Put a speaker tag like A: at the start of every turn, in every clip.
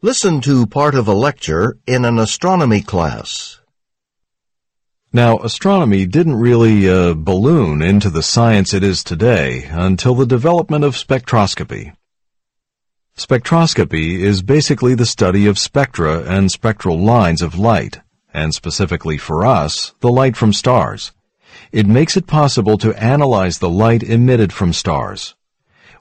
A: Listen to part of a lecture in an astronomy class.
B: Now, astronomy didn't really uh, balloon into the science it is today until the development of spectroscopy. Spectroscopy is basically the study of spectra and spectral lines of light, and specifically for us, the light from stars. It makes it possible to analyze the light emitted from stars.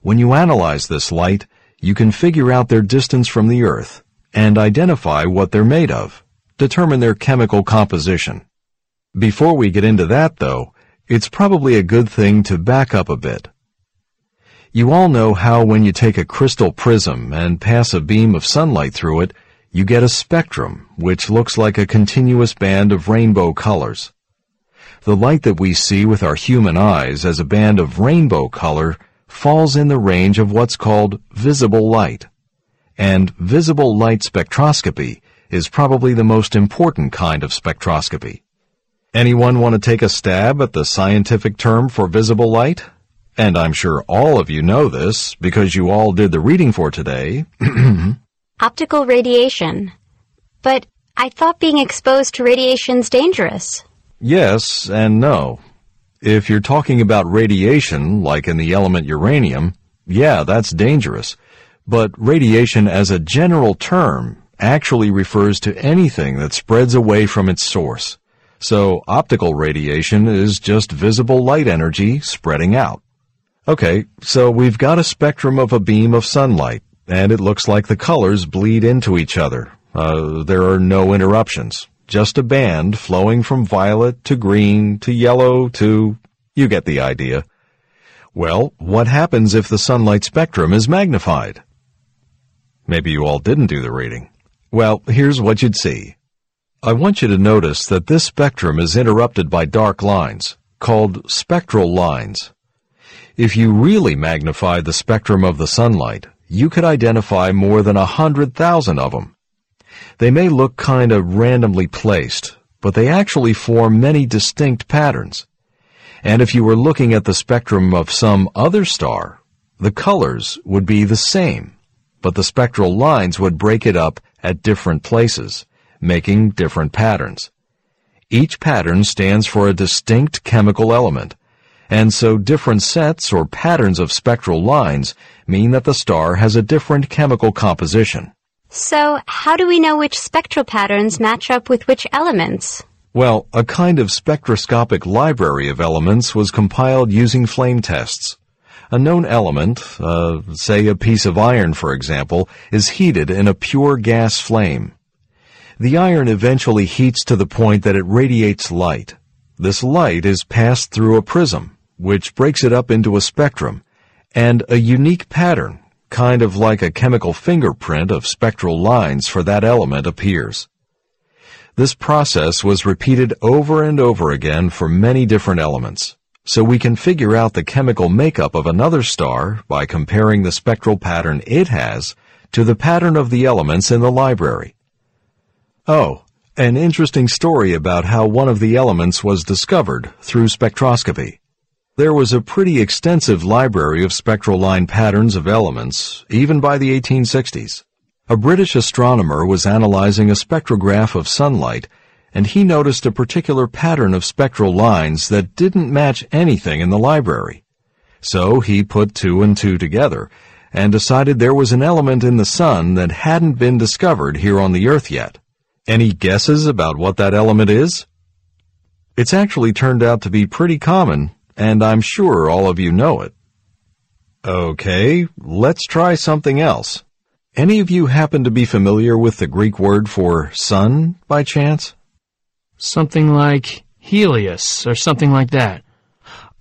B: When you analyze this light, you can figure out their distance from the Earth and identify what they're made of, determine their chemical composition. Before we get into that, though, it's probably a good thing to back up a bit. You all know how when you take a crystal prism and pass a beam of sunlight through it, you get a spectrum, which looks like a continuous band of rainbow colors. The light that we see with our human eyes as a band of rainbow color falls in the range of what's called visible light. And visible light spectroscopy is probably the most important kind of spectroscopy. Anyone want to take a stab at the scientific term for visible light? And I'm sure all of you know this because you all did the reading for today.
C: Optical radiation. But I thought being exposed to radiation's dangerous.
B: yes and no. If you're talking about radiation, like in the element uranium, yeah, that's dangerous. But radiation as a general term actually refers to anything that spreads away from its source. So optical radiation is just visible light energy spreading out. Okay, so we've got a spectrum of a beam of sunlight, and it looks like the colors bleed into each other. Uh, there are no interruptions just a band flowing from violet to green to yellow to, you get the idea. Well, what happens if the sunlight spectrum is magnified? Maybe you all didn't do the reading. Well, here's what you'd see. I want you to notice that this spectrum is interrupted by dark lines, called spectral lines. If you really magnify the spectrum of the sunlight, you could identify more than a hundred thousand of them. They may look kind of randomly placed, but they actually form many distinct patterns. And if you were looking at the spectrum of some other star, the colors would be the same, but the spectral lines would break it up at different places, making different patterns. Each pattern stands for a distinct chemical element, and so different sets or patterns of spectral lines mean that the star has a different chemical composition.
C: So, how do we know which spectral patterns match up with which elements?
B: Well, a kind of spectroscopic library of elements was compiled using flame tests. A known element, uh, say a piece of iron for example, is heated in a pure gas flame. The iron eventually heats to the point that it radiates light. This light is passed through a prism, which breaks it up into a spectrum, and a unique pattern, kind of like a chemical fingerprint of spectral lines for that element appears. This process was repeated over and over again for many different elements, so we can figure out the chemical makeup of another star by comparing the spectral pattern it has to the pattern of the elements in the library. Oh, an interesting story about how one of the elements was discovered through spectroscopy. There was a pretty extensive library of spectral line patterns of elements, even by the 1860s. A British astronomer was analyzing a spectrograph of sunlight, and he noticed a particular pattern of spectral lines that didn't match anything in the library. So he put two and two together, and decided there was an element in the sun that hadn't been discovered here on the Earth yet. Any guesses about what that element is? It's actually turned out to be pretty common, and I'm sure all of you know it. Okay, let's try something else. Any of you happen to be familiar with the Greek word for sun by chance?
D: Something like Helios or something like that.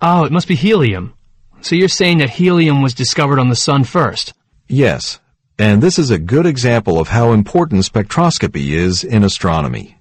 D: Oh, it must be helium. So you're saying that helium was discovered on the sun first?
B: Yes, and this is a good example of how important spectroscopy is in astronomy.